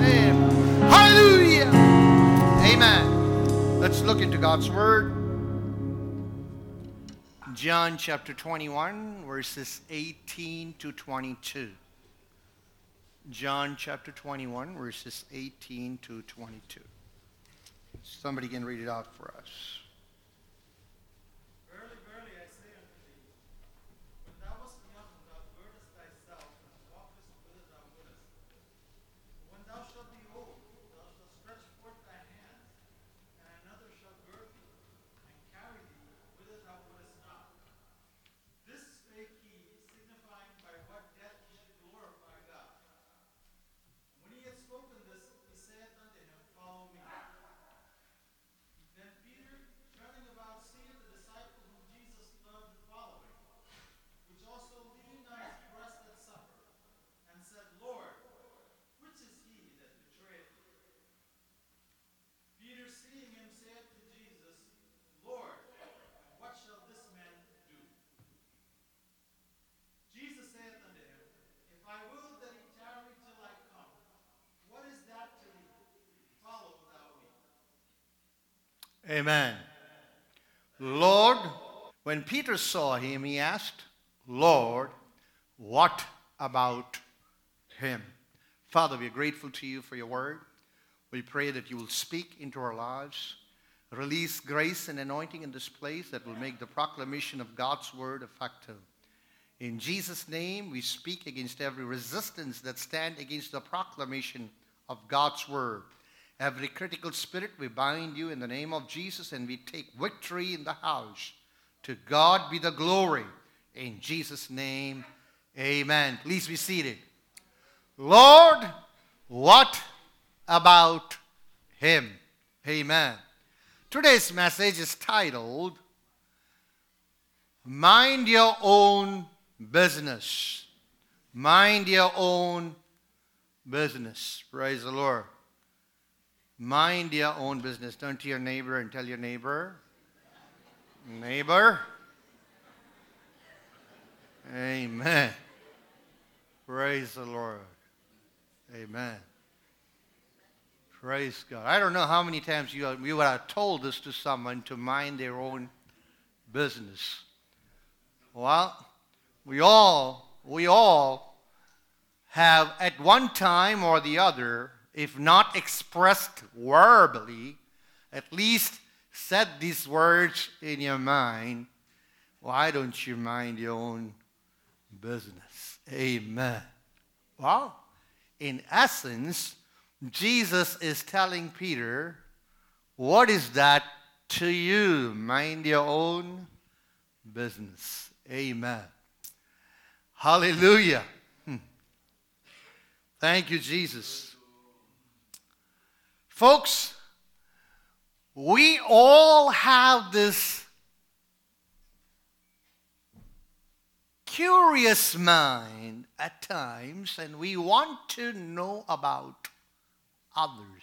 Hallelujah. Amen. Let's look into God's Word. John chapter 21, verses 18 to 22. John chapter 21, verses 18 to 22. Somebody can read it out for us. Verily, verily, I say unto thee, when thou wast young, thou girdest thyself and walkest whither thou wouldest. But when thou shalt be old, thou shalt stretch forth thy hands, and another shall gird thee, and carry thee whither thou wouldest not. This spake he, signifying by what death he should glorify God. And when he had spoken this, he saith unto him, Follow me. Then Peter, turning about, seeth the disciple whom Jesus loved following, which also leaned on his breast at supper, and said, Lord, which is he that betrayeth thee? Peter, seeing him, said to Jesus, Lord, and what shall this man do? Jesus saith unto him, If I will that he tarry till I come, what is that to thee? Follow thou me. Amen. Lord, when Peter saw him, he asked, Lord, what about him? Father, we are grateful to you for your word. We pray that you will speak into our lives, release grace and anointing in this place that will make the proclamation of God's word effective. In Jesus' name, we speak against every resistance that stand against the proclamation of God's word. Every critical spirit, we bind you in the name of Jesus and we take victory in the house. To God be the glory. In Jesus' name, amen. Please be seated. Lord, what about him? Amen. Today's message is titled, Mind Your Own Business. Mind your own business. Praise the Lord. Mind your own business. Turn to your neighbor and tell your neighbor, neighbor. Amen. Praise the Lord. Amen. Praise God. I don't know how many times you, you would have told this to someone to mind their own business. Well, we all, we all have at one time or the other, if not expressed verbally, at least said these words in your mind. Why don't you mind your own business? Amen. Well, in essence, Jesus is telling Peter, What is that to you? Mind your own business. Amen. Hallelujah. Hmm. Thank you, Jesus. Folks, we all have this curious mind at times, and we want to know about others.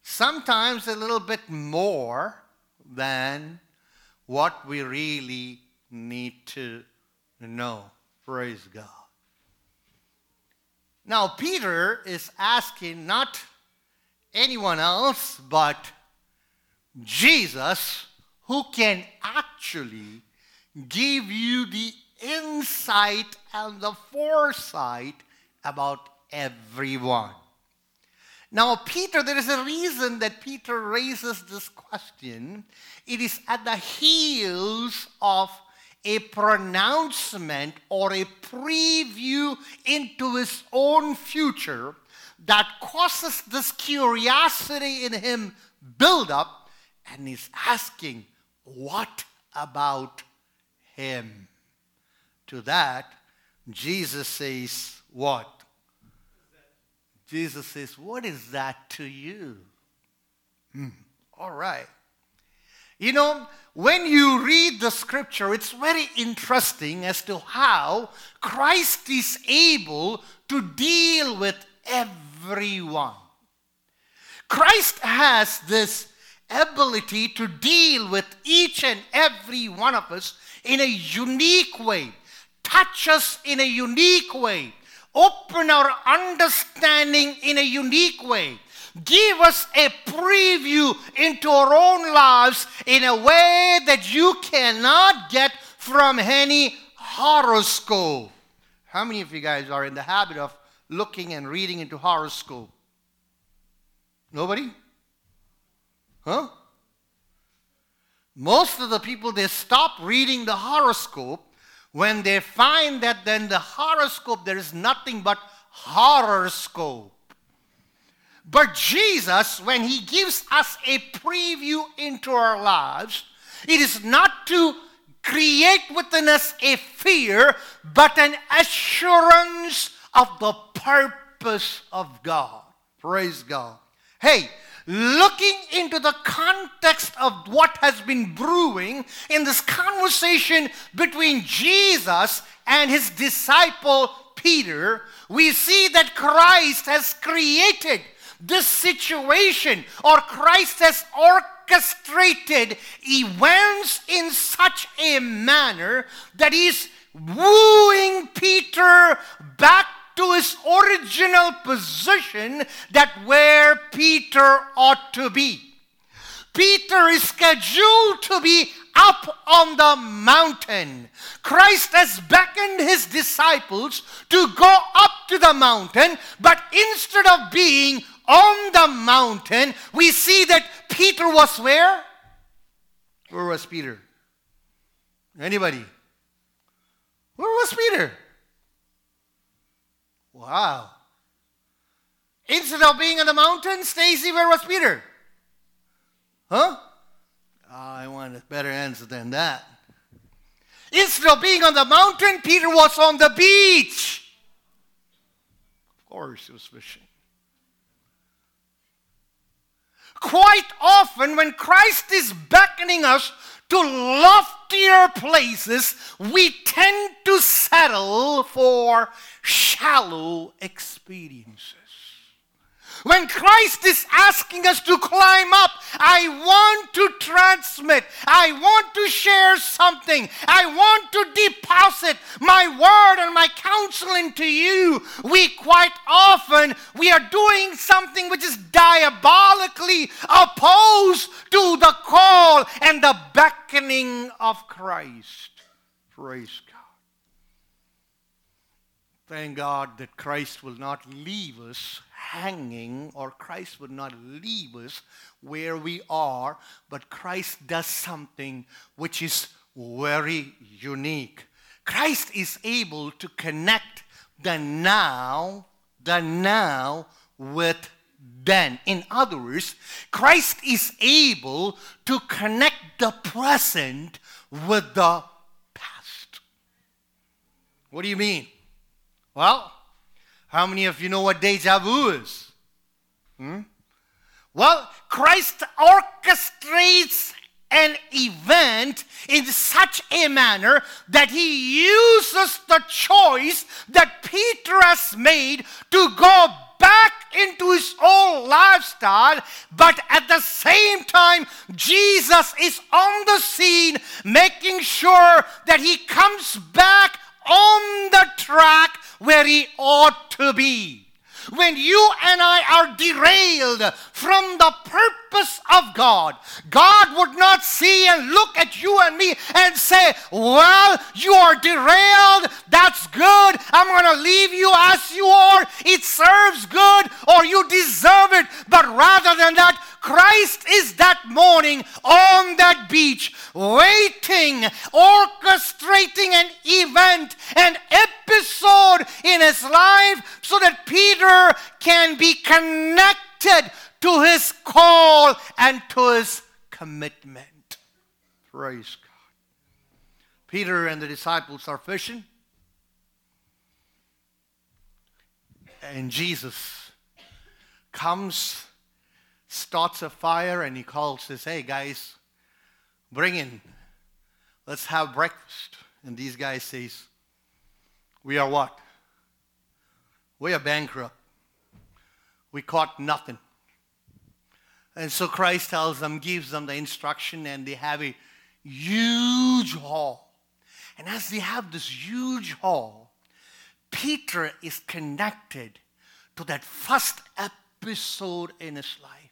Sometimes a little bit more than what we really need to know. Praise God. Now, Peter is asking not anyone else but Jesus, who can actually give you the insight and the foresight about everyone. Now, Peter, there is a reason that Peter raises this question. It is at the heels of a pronouncement or a preview into his own future that causes this curiosity in him build up and he's asking what about him? To that jesus says what? Jesus says what is that to you? Hmm, all right. You know, when you read the scripture, it's very interesting as to how Christ is able to deal with everyone. Christ has this ability to deal with each and every one of us in a unique way, touch us in a unique way, open our understanding in a unique way. Give us a preview into our own lives in a way that you cannot get from any horoscope. How many of you guys are in the habit of looking and reading into horoscope? Nobody? Huh? Most of the people they stop reading the horoscope when they find that then the horoscope there is nothing but horoscope. But Jesus, when he gives us a preview into our lives, it is not to create within us a fear, but an assurance of the purpose of God. Praise God. Hey, looking into the context of what has been brewing in this conversation between Jesus and his disciple Peter, we see that Christ has created this situation or Christ has orchestrated events in such a manner that he's wooing Peter back to his original position that where Peter ought to be. Peter is scheduled to be up on the mountain. Christ has beckoned his disciples to go up to the mountain, but instead of being on the mountain, we see that Peter was where? Where was Peter? Anybody? Where was Peter? Wow. Instead of being on the mountain, Stacy, where was Peter? Huh? Oh, I want a better answer than that. Instead of being on the mountain, Peter was on the beach. Of course, he was fishing. Quite often, when Christ is beckoning us to loftier places, we tend to settle for shallow experiences. When Christ is asking us to climb up, I want to transmit, I want to share something, I want to deposit my word and my counsel into you. We quite often we are doing something which is diabolically opposed to the call and the beckoning of Christ. Praise God. Thank God that Christ will not leave us hanging, or Christ would not leave us where we are, but Christ does something which is very unique. Christ is able to connect the now, the now with then. In other words, Christ is able to connect the present with the past. What do you mean? Well, how many of you know what deja vu is? Hmm? Well, Christ orchestrates an event in such a manner that he uses the choice that Peter has made to go back into his old lifestyle, but at the same time, Jesus is on the scene making sure that he comes back on the track where he ought to be. When you and I are derailed from the purpose of God, God would not see and look at you and me and say, Well, you are derailed. That's good. I'm going to leave you as you are. It serves good or you deserve it. But rather than that, Christ is that morning on that beach, waiting, orchestrating an event, an episode in his life so that Peter can be connected to his call and to his commitment. Praise God. Peter and the disciples are fishing. And Jesus comes starts a fire and he calls, says, Hey guys, bring in. Let's have breakfast. And these guys says, We are what? We are bankrupt. We caught nothing. And so Christ tells them, gives them the instruction, and they have a huge haul. And as they have this huge haul, Peter is connected to that first episode in his life,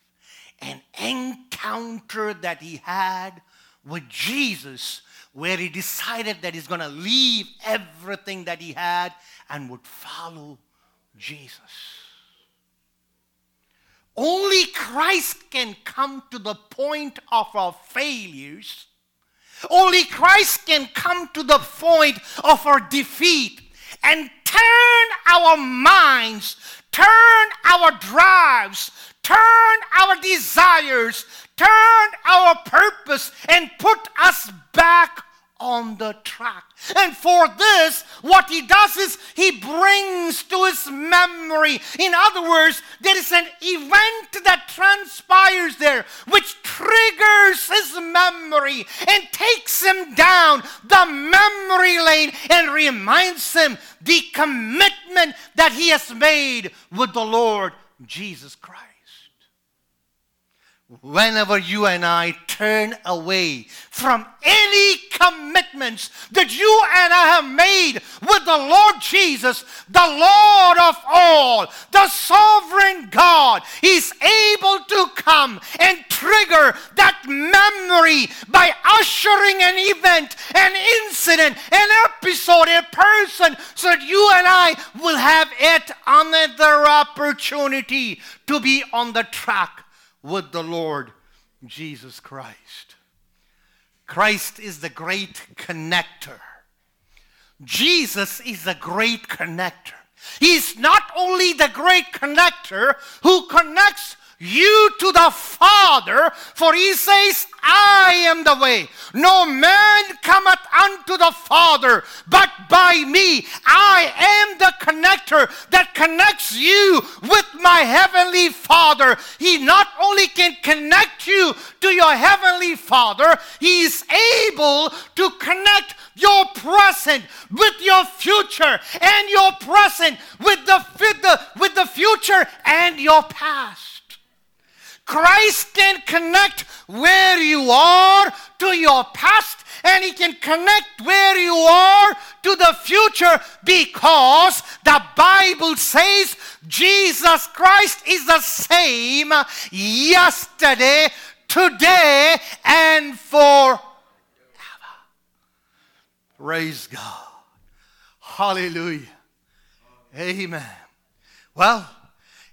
an encounter that he had with Jesus, where he decided that he's going to leave everything that he had and would follow Jesus. Only Christ can come to the point of our failures. Only Christ can come to the point of our defeat and turn our minds, turn our drives, turn our desires, turn our purpose, and put us back on the track. And for this, what he does is he brings to his memory. In other words, there is an event that transpires there which triggers his memory and takes him down the memory lane and reminds him the commitment that he has made with the Lord Jesus Christ whenever you and I turn away from any commitments that you and I have made with the Lord Jesus, the Lord of all, the sovereign God, is able to come and trigger that memory by ushering an event, an incident, an episode, a person, so that you and I will have yet another opportunity to be on the track with the Lord Jesus Christ. Christ is the great connector. Jesus is the great connector. He's not only the great connector who connects you to the Father, for he says, I am the way. No man cometh unto the Father but by me. I am the connector that connects you with my heavenly Father. He not only can connect you to your heavenly Father, he is able to connect your present with your future and your present with the, with the, with the future and your past. Christ can connect where you are to your past and he can connect where you are to the future because the Bible says Jesus Christ is the same yesterday, today, and forever. Praise God. Hallelujah. Amen. Well,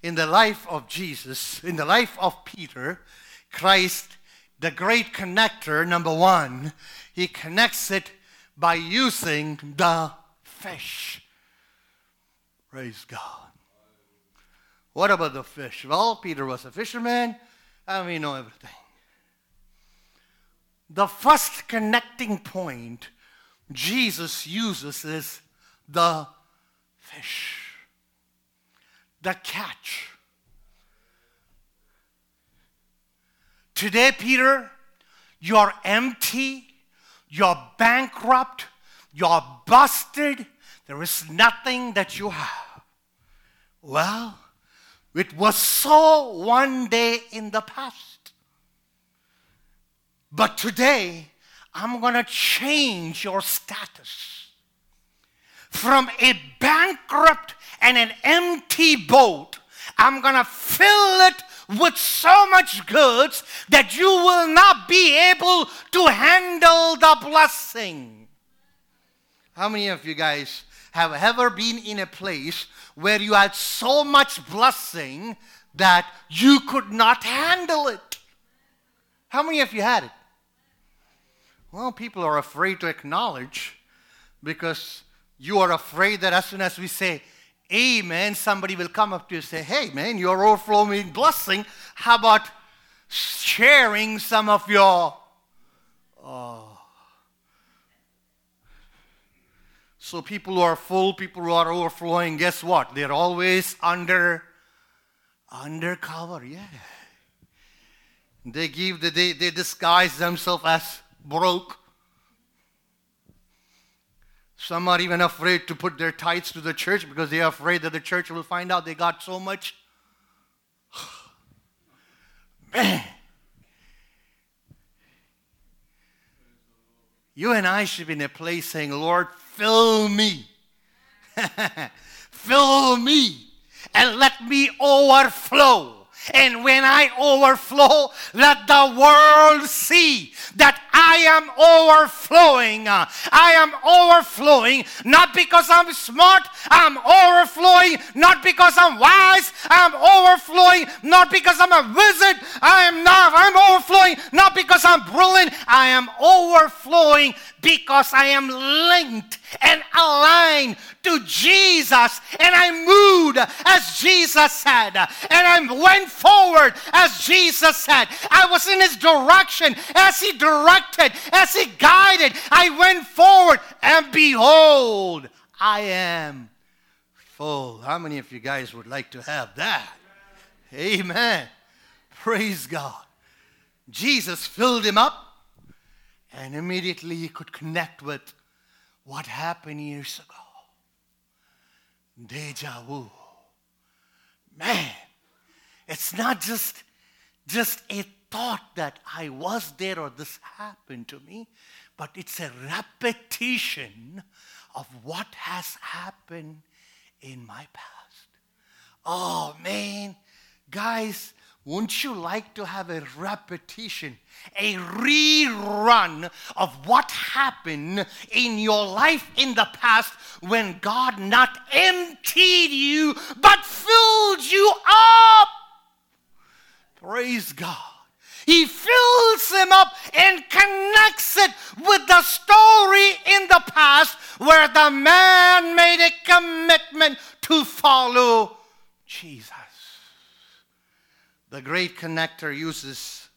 in the life of Jesus, in the life of Peter, Christ, the great connector, number one, he connects it by using the fish. Praise God. What about the fish? Well, Peter was a fisherman, and we know everything. The first connecting point Jesus uses is the fish the catch. Today, Peter, you're empty, you're bankrupt, you're busted, there is nothing that you have. Well, it was so one day in the past. But today, I'm going to change your status from a bankrupt and an empty boat, I'm going to fill it with so much goods that you will not be able to handle the blessing. How many of you guys have ever been in a place where you had so much blessing that you could not handle it? How many of you had it? Well, people are afraid to acknowledge because you are afraid that as soon as we say, Amen, somebody will come up to you and say, Hey, man, you're overflowing blessing. How about sharing some of your. Oh. So, people who are full, people who are overflowing, guess what? They're always under undercover, yeah. They give the, they, they disguise themselves as broke some are even afraid to put their tithes to the church because they are afraid that the church will find out they got so much. Man. You and I should be in a place saying, Lord, fill me. Fill me and let me overflow. And when I overflow, let the world see that I am overflowing. I am overflowing not because I'm smart, I'm overflowing not because I'm wise, I'm overflowing not because I'm a wizard, I am not, I'm overflowing not because I'm brilliant, I am overflowing because I am linked and aligned to Jesus. And I moved as Jesus said. And I went forward as Jesus said. I was in his direction as he directed, as he guided. I went forward and behold, I am full. How many of you guys would like to have that? Amen. Praise God. Jesus filled him up and immediately he could connect with what happened years ago. Deja vu. Man, it's not just, just a thought that I was there or this happened to me, but it's a repetition of what has happened in my past. Oh man, guys, wouldn't you like to have a repetition, a rerun of what happened in your life in the past when God not emptied you but filled you up? Praise God. He fills him up and connects it with the story in the past where the man made a commitment to follow Jesus. The great connector uses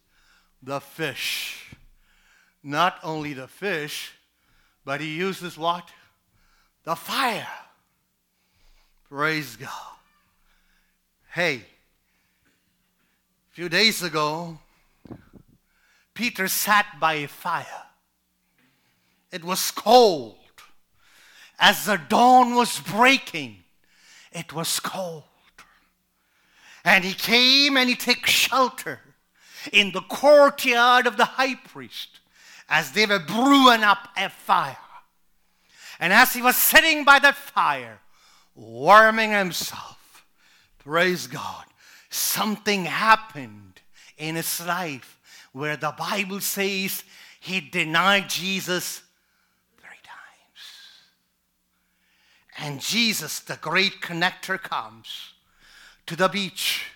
the fish. Not only the fish, but he uses what? The fire. Praise God. Hey, a few days ago, Peter sat by a fire. It was cold. As the dawn was breaking, it was cold. And he came and he took shelter in the courtyard of the high priest as they were brewing up a fire. And as he was sitting by that fire, warming himself, praise God, something happened in his life where the Bible says he denied Jesus three times. And Jesus, the great connector, comes to the beach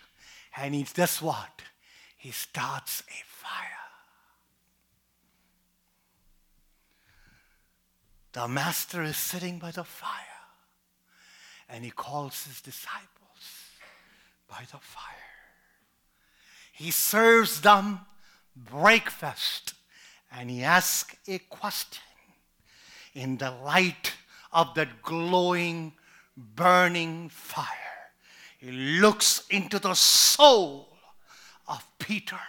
and he does what? He starts a fire. The master is sitting by the fire and he calls his disciples by the fire. He serves them breakfast and he asks a question in the light of that glowing, burning fire. He looks into the soul of Peter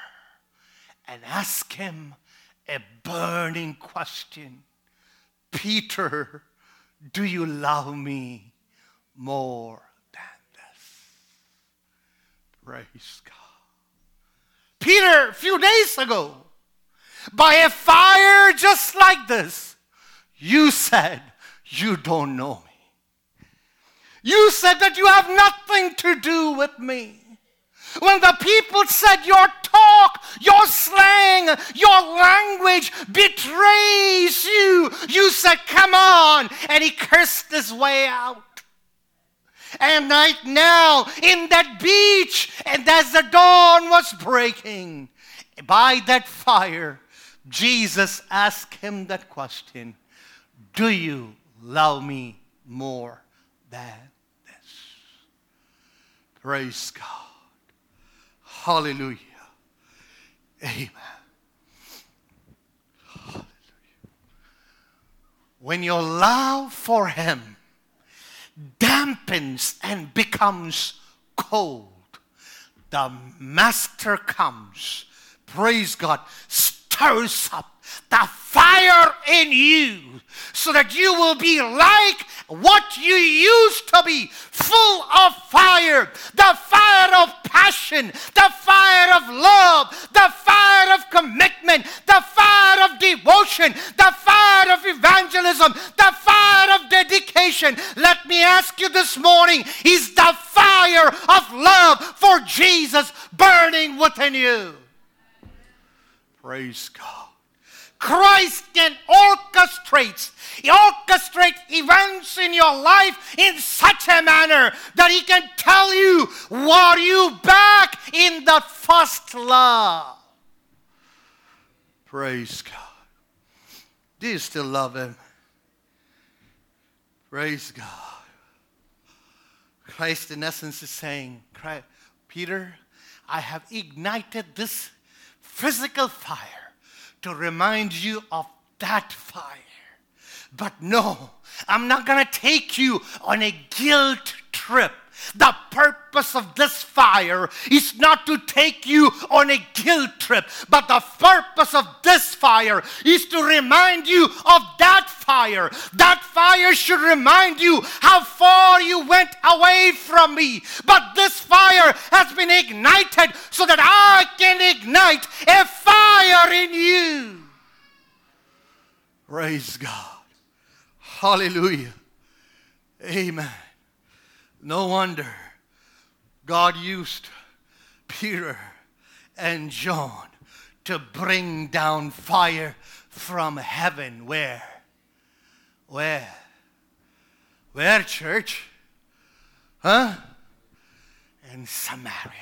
and asks him a burning question Peter, do you love me more than this? Praise God. Peter, a few days ago, by a fire just like this, you said, You don't know me. You said that you have nothing to do with me. When the people said your talk, your slang, your language betrays you, you said, Come on. And he cursed his way out. And right now, in that beach, and as the dawn was breaking, by that fire, Jesus asked him that question Do you love me more than? Praise God. Hallelujah. Amen. Hallelujah. When your love for Him dampens and becomes cold, the Master comes, praise God, stirs up the fire in you so that you will be like what you used to be full of fire the fire of passion the fire of love the fire of commitment the fire of devotion the fire of evangelism the fire of dedication let me ask you this morning is the fire of love for Jesus burning within you? Praise God. Christ can orchestrate, orchestrate events in your life in such a manner that He can tell you, "Are you back in the first love?" Praise God. Do you still love Him? Praise God. Christ, in essence, is saying, Peter, I have ignited this physical fire to remind you of that fire. But no, I'm not going to take you on a guilt trip. The purpose of this fire is not to take you on a guilt trip, but the purpose of this fire is to remind you of that fire. That fire should remind you how far you went away from me. But this fire has been ignited so that I can ignite a fire in you. Praise God. Hallelujah. Amen. No wonder God used Peter and John to bring down fire from heaven. Where? Where? Where, church? Huh? In Samaria.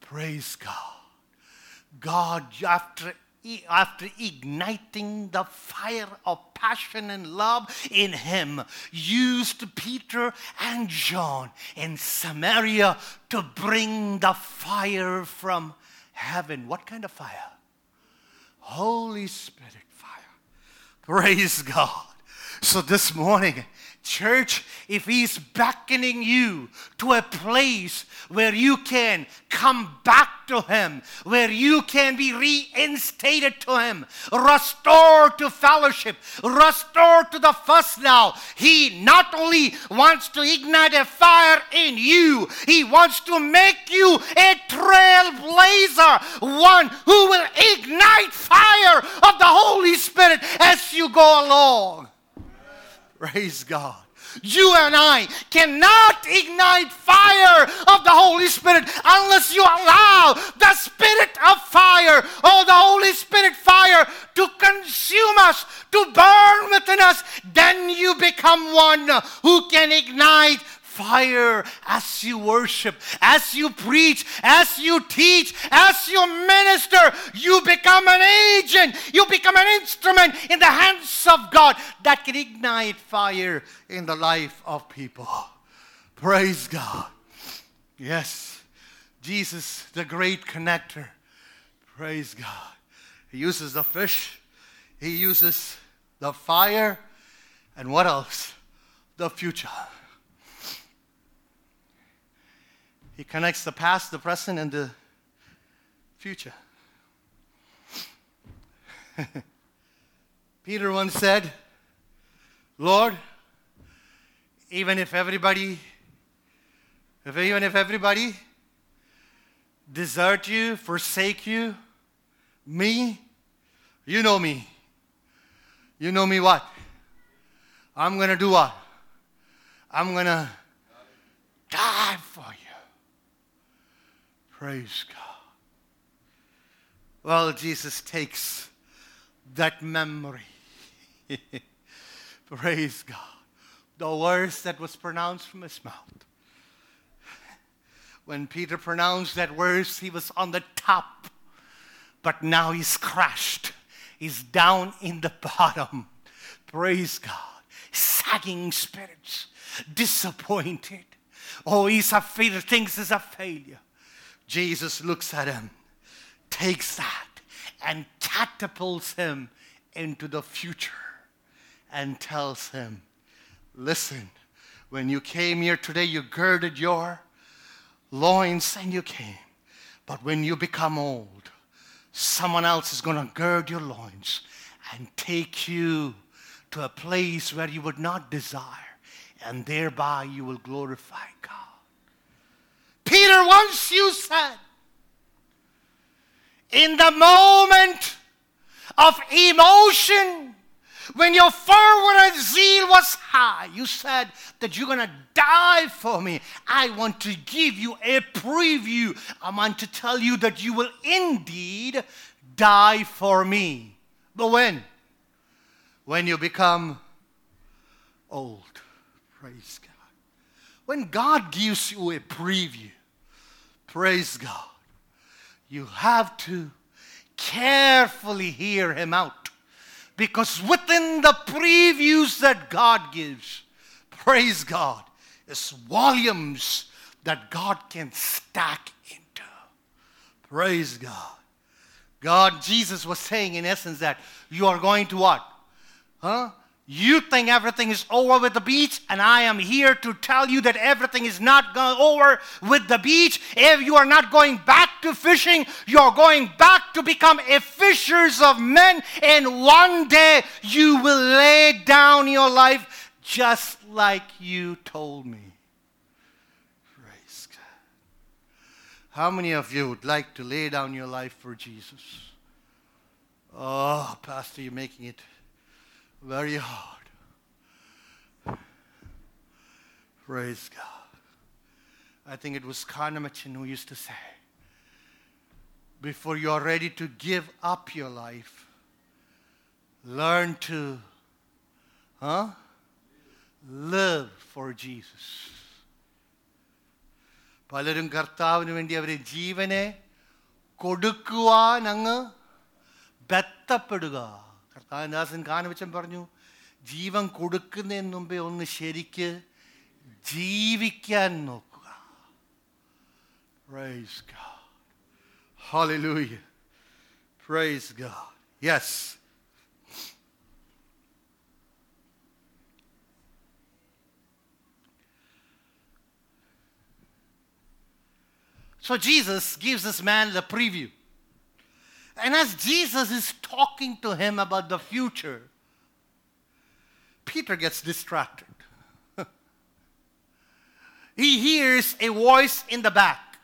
Praise God. God, after after igniting the fire of passion and love in him, used Peter and John in Samaria to bring the fire from heaven. What kind of fire? Holy Spirit fire. Praise God. So this morning, Church, if He's beckoning you to a place where you can come back to Him, where you can be reinstated to Him, restored to fellowship, restored to the first now, He not only wants to ignite a fire in you, He wants to make you a trailblazer, one who will ignite fire of the Holy Spirit as you go along. Praise God. You and I cannot ignite fire of the Holy Spirit unless you allow the Spirit of fire, or the Holy Spirit fire, to consume us, to burn within us. Then you become one who can ignite fire as you worship, as you preach, as you teach, as you minister. You become an agent, you become an instrument in the hands of God that can ignite fire in the life of people. Praise God. Yes, Jesus, the great connector. Praise God. He uses the fish, he uses the fire, and what else? The future. He connects the past, the present, and the future. Peter once said, Lord, even if everybody, if even if everybody desert you, forsake you, me, you know me. You know me what? I'm going to do what? I'm going to die for you. Praise God. Well, Jesus takes that memory. Praise God. The words that was pronounced from his mouth. When Peter pronounced that words, he was on the top. But now he's crashed. He's down in the bottom. Praise God. Sagging spirits. Disappointed. Oh, he's a failure. Thinks he's a failure. Jesus looks at him, takes that, and catapults him into the future and tells him, Listen, when you came here today, you girded your loins and you came. But when you become old, someone else is going to gird your loins and take you to a place where you would not desire, and thereby you will glorify God. Peter, once you said, in the moment of emotion, When your fervor and zeal was high, you said that you're going to die for me. I want to give you a preview. I want to tell you that you will indeed die for me. But when? When you become old. Praise God. When God gives you a preview, praise God, you have to carefully hear Him out. Because within the previews that God gives, praise God, is volumes that God can stack into. Praise God. God, Jesus was saying in essence that you are going to what? Huh? You think everything is over with the beach, and I am here to tell you that everything is not go- over with the beach. If you are not going back to fishing, you're going back to become a fishers of men, and one day you will lay down your life just like you told me. Praise God. How many of you would like to lay down your life for Jesus? Oh, Pastor, you're making it very hard. Praise God. I think it was Carnamachin who used to say, before you're ready to give up your life, learn to huh? live for Jesus. പലരും കർത്താവിന് വേണ്ടി അവരെ ജീവനെ കൊടുക്കുവാൻ അങ്ങ് ബത്തപ്പെടുക കർത്താവിദാസൻ കാനവച്ചൻ പറഞ്ഞു ജീവൻ കൊടുക്കുന്നതിന് മുമ്പേ ഒന്ന് ശരിക്ക് ജീവിക്കാൻ നോക്കുക Praise God. Hallelujah. Praise God. Yes. So Jesus gives this man the preview. And as Jesus is talking to him about the future, Peter gets distracted. he hears a voice in the back.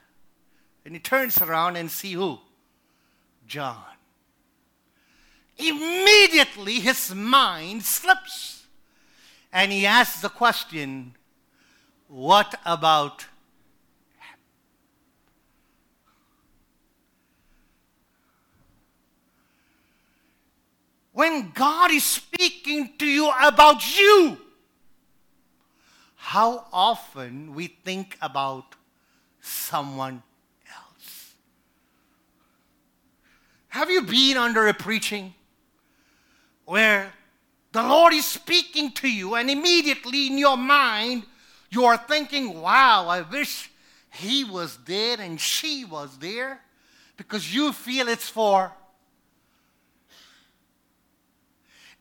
And he turns around and see who? John. Immediately his mind slips. And he asks the question, what about when God is speaking to you about you, how often we think about someone else. Have you been under a preaching where the Lord is speaking to you, and immediately in your mind, you are thinking, wow, I wish he was there and she was there? Because you feel it's for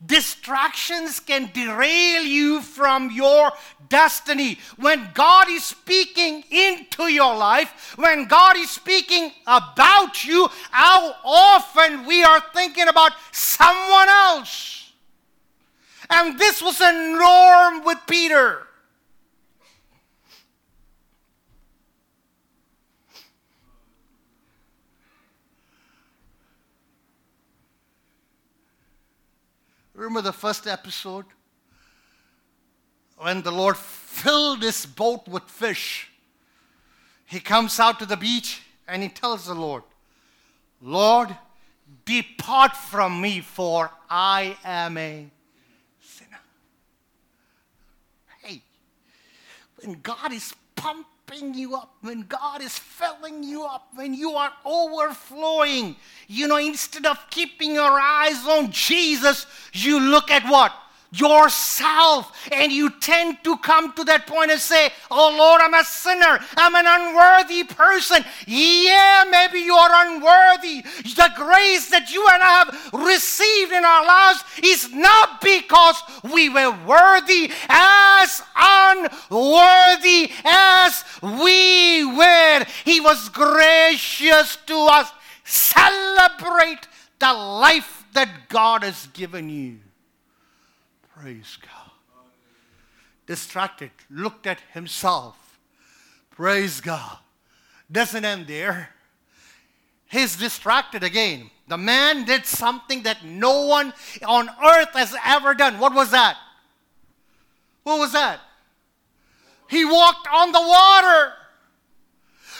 Distractions can derail you from your destiny. When God is speaking into your life, when God is speaking about you, how often we are thinking about someone else. And this was a norm with Peter. Remember the first episode? When the Lord filled this boat with fish, he comes out to the beach and he tells the Lord, Lord, depart from me, for I am a sinner. Hey, when God is pumping you up, when God is filling you up, when you are overflowing, you know, instead of keeping your eyes on Jesus, you look at what? Yourself, and you tend to come to that point and say, Oh Lord, I'm a sinner, I'm an unworthy person. Yeah, maybe you are unworthy. The grace that you and I have received in our lives is not because we were worthy, as unworthy as we were. He was gracious to us. Celebrate the life that God has given you. Praise God. Distracted, looked at himself. Praise God. Doesn't end there. He's distracted again. The man did something that no one on earth has ever done. What was that? What was that? He walked on the water.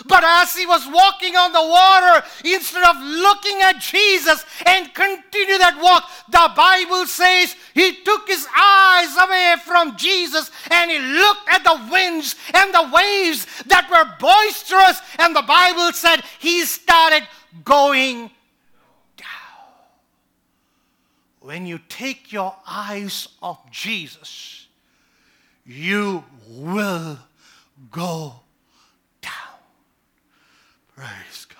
But as he was walking on the water, instead of looking at Jesus and continue that walk, the Bible says he took his eyes away from Jesus and he looked at the winds and the waves that were boisterous. And the Bible said he started going down. When you take your eyes off Jesus, you will go Praise God.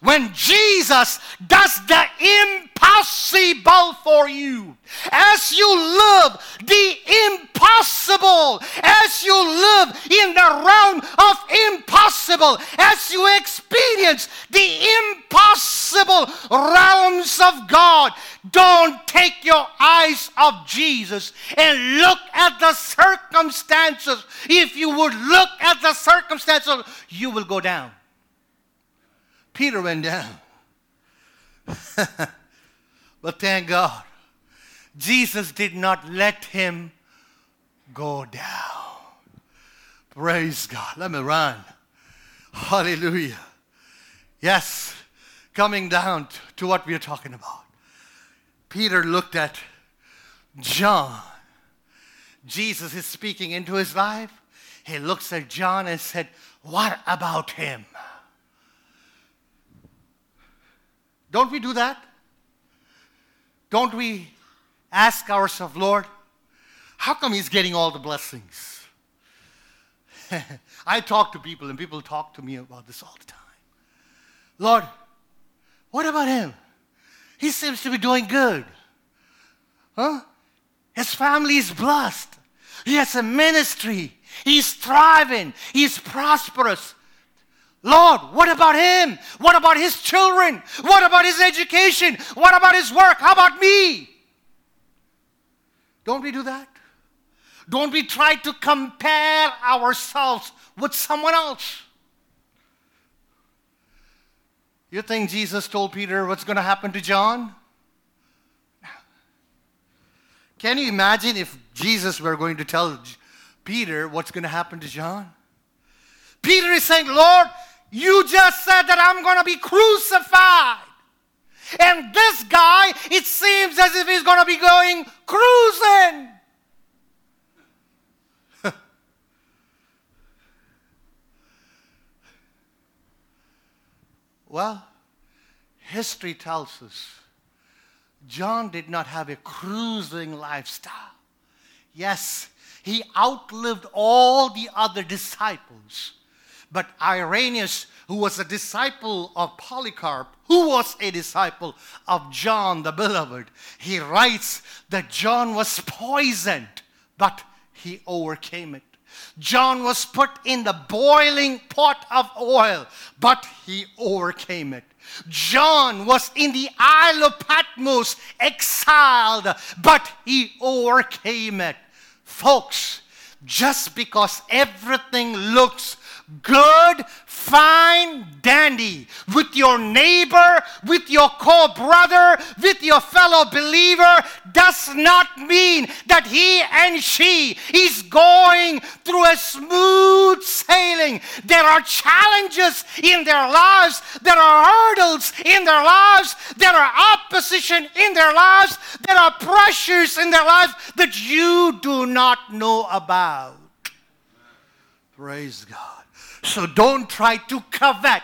When Jesus does the impossible for you, as you live the impossible, as you live in the realm of impossible, as you experience the impossible realms of God, don't take your eyes off Jesus and look at the circumstances. If you would look at the circumstances, you will go down. Peter went down. but thank God, Jesus did not let him go down. Praise God. Let me run. Hallelujah. Yes, coming down to what we are talking about. Peter looked at John. Jesus is speaking into his life. He looks at John and said, What about him? Don't we do that? Don't we ask ourselves, Lord, how come he's getting all the blessings? I talk to people, and people talk to me about this all the time. Lord, what about him? He seems to be doing good. Huh? His family is blessed. He has a ministry. He's thriving. He's prosperous. Lord, what about him? What about his children? What about his education? What about his work? How about me? Don't we do that? Don't we try to compare ourselves with someone else? You think Jesus told Peter what's going to happen to John? Can you imagine if Jesus were going to tell Peter what's going to happen to John? Peter is saying, Lord, you just said that I'm going to be crucified. And this guy, it seems as if he's going to be going cruising. well, history tells us John did not have a cruising lifestyle. Yes, he outlived all the other disciples but Irenaeus, who was a disciple of Polycarp, who was a disciple of John the Beloved, he writes that John was poisoned, but he overcame it. John was put in the boiling pot of oil, but he overcame it. John was in the Isle of Patmos, exiled, but he overcame it. Folks, just because everything looks good, fine, dandy with your neighbor, with your co brother, with your fellow believer does not mean that he and she is going through a smooth sailing. There are challenges in their lives, there are hurdles in their lives, there are opposition in their lives, there are pressures in their lives that you do not know about. Praise God. So don't try to covet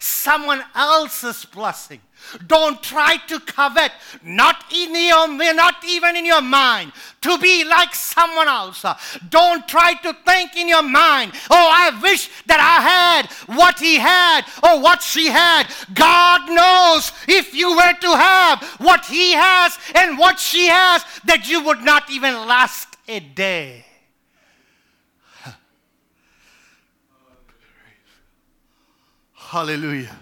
someone else's blessing. Don't try to covet, not in your, not even in your mind, to be like someone else. Don't try to think in your mind, oh, I wish that I had what he had or what she had. God knows if you were to have what he has and what she has, that you would not even last a day. Hallelujah.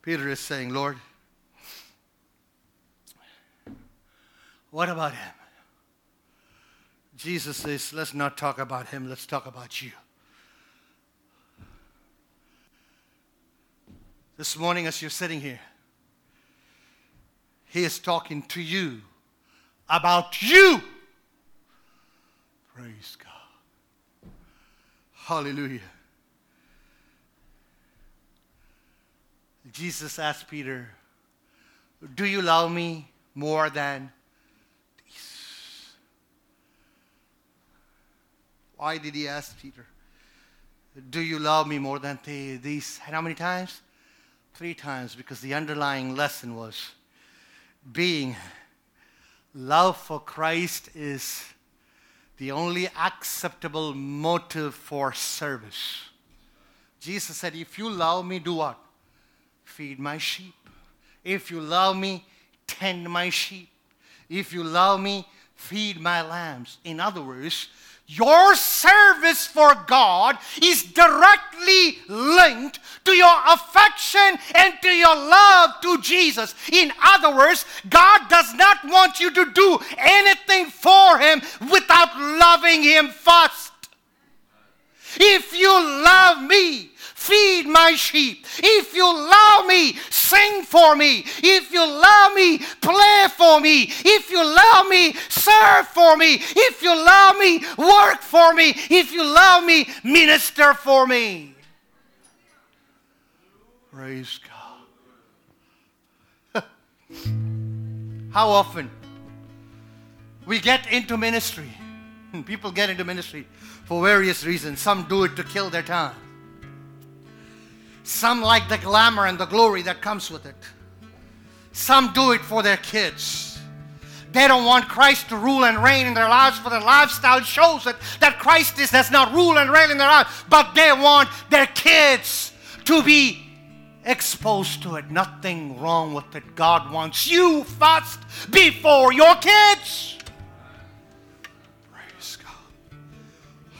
Peter is saying, Lord, what about him? Jesus says, let's not talk about him, let's talk about you. This morning, as you're sitting here, He is talking to you about you. Praise God. Hallelujah. Jesus asked Peter, Do you love me more than these? Why did he ask Peter? Do you love me more than these? And how many times? Three times, because the underlying lesson was being love for Christ is the only acceptable motive for service. Jesus said, If you love me, do what? Feed my sheep. If you love me, tend my sheep. If you love me, feed my lambs. In other words, your service for God is directly linked to your affection and to your love to Jesus. In other words, God does not want you to do anything for Him without loving Him first. If you love me, my sheep. If you love me, sing for me. If you love me, play for me. If you love me, serve for me. If you love me, work for me. If you love me, minister for me. Praise God. How often we get into ministry? People get into ministry for various reasons. Some do it to kill their time. Some like the glamour and the glory that comes with it. Some do it for their kids. They don't want Christ to rule and reign in their lives, for their lifestyle shows it that Christ is, does not rule and reign in their lives, but they want their kids to be exposed to it. Nothing wrong with it. God wants you first before your kids. Praise God.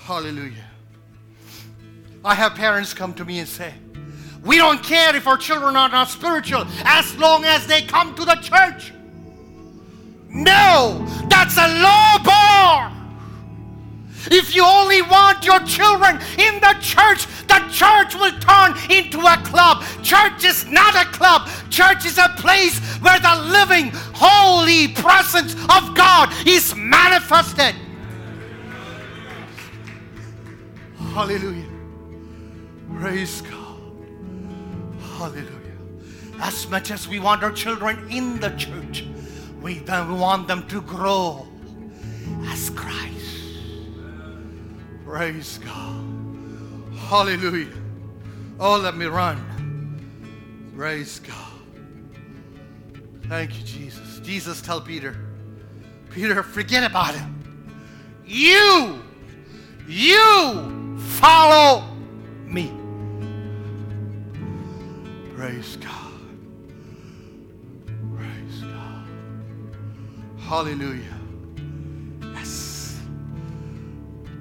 Hallelujah. I have parents come to me and say, We don't care if our children are not spiritual as long as they come to the church. No, that's a low bar. If you only want your children in the church, the church will turn into a club. Church is not a club. Church is a place where the living, holy presence of God is manifested. Hallelujah. Praise God. Hallelujah. As much as we want our children in the church, we want them to grow as Christ. Praise God. Hallelujah. Oh, let me run. Praise God. Thank you, Jesus. Jesus tell Peter, Peter, forget about him. You, you follow me. Praise God. Praise God. Hallelujah. Yes.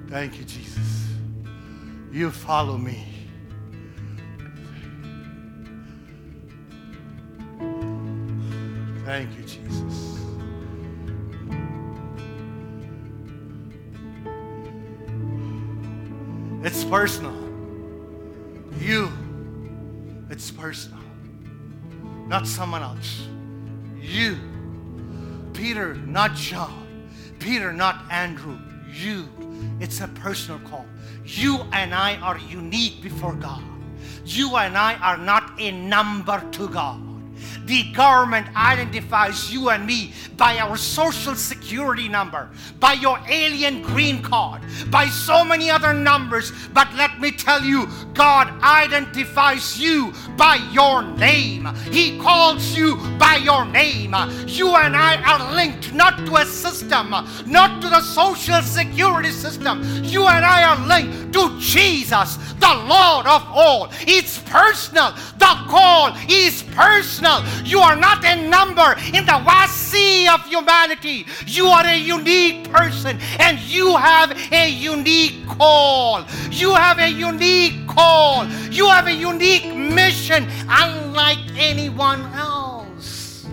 Thank you, Jesus. You follow me. Thank you, Jesus. It's personal. You, it's personal. Not someone else. You. Peter, not John. Peter, not Andrew. You. It's a personal call. You and I are unique before God. You and I are not a number to God. The government identifies you and me by our social security number, by your alien green card, by so many other numbers. But let me tell you, God identifies you by your name. He calls you by your name. You and I are linked not to a system, not to the social security system. You and I are linked to Jesus, the Lord of all. It's personal. The call is personal. You are not a number in the vast sea of humanity. You are a unique person and you have a unique call. You have a unique call. You have a unique mission, unlike anyone else.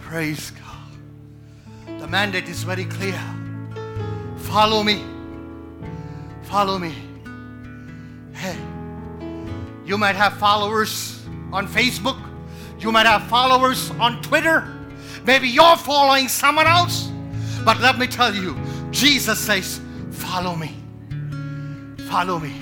Praise God. The mandate is very clear. Follow me. Follow me. Hey, You might have followers on Facebook. You might have followers on Twitter. Maybe you're following someone else. But let me tell you, Jesus says, Follow me. Follow me.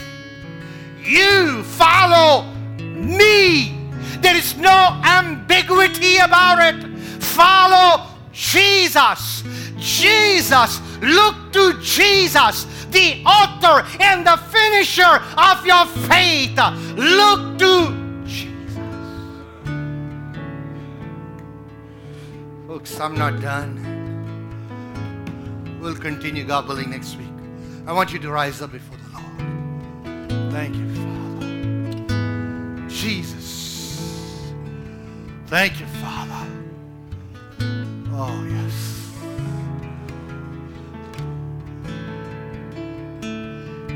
You follow me. There is no ambiguity about it. Follow Jesus. Jesus. Look to Jesus, the author and the finisher of your faith. Look to Folks, I'm not done. We'll continue, God willing, next week. I want you to rise up before the Lord. Thank you, Father. Jesus. Thank you, Father. Oh, yes.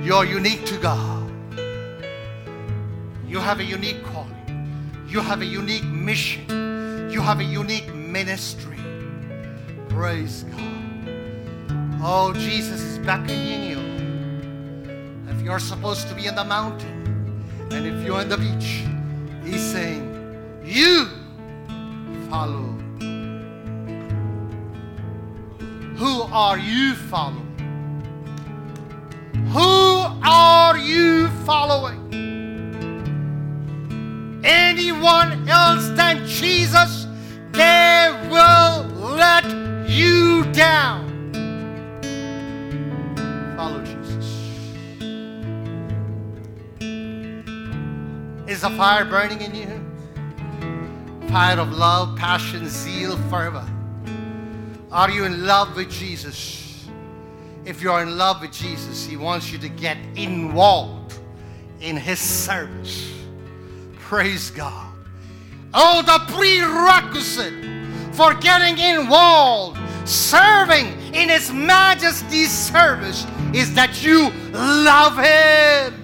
You're unique to God. You have a unique calling. You have a unique mission. You have a unique ministry. Praise God. Oh, Jesus is beckoning you. If you're supposed to be in the mountain and if you're on the beach, He's saying, You follow. Who are you following? Who are you following? Anyone else fire burning in you? Fire of love, passion, zeal, fervor. Are you in love with Jesus? If you're in love with Jesus, He wants you to get involved in His service. Praise God. Oh, the prerequisite for getting involved, serving in His Majesty's service is that you love Him.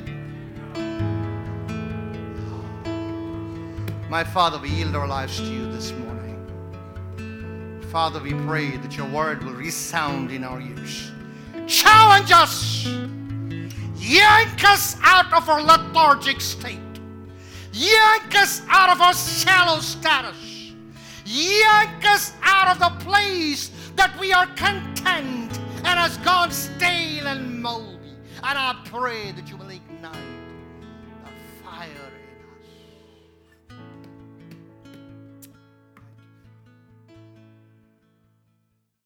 My Father, we yield our lives to you this morning. Father, we pray that your word will resound in our ears. Challenge us. Yank us out of our lethargic state. Yank us out of our shallow status. Yank us out of the place that we are content and has gone stale and moldy. And I pray that you will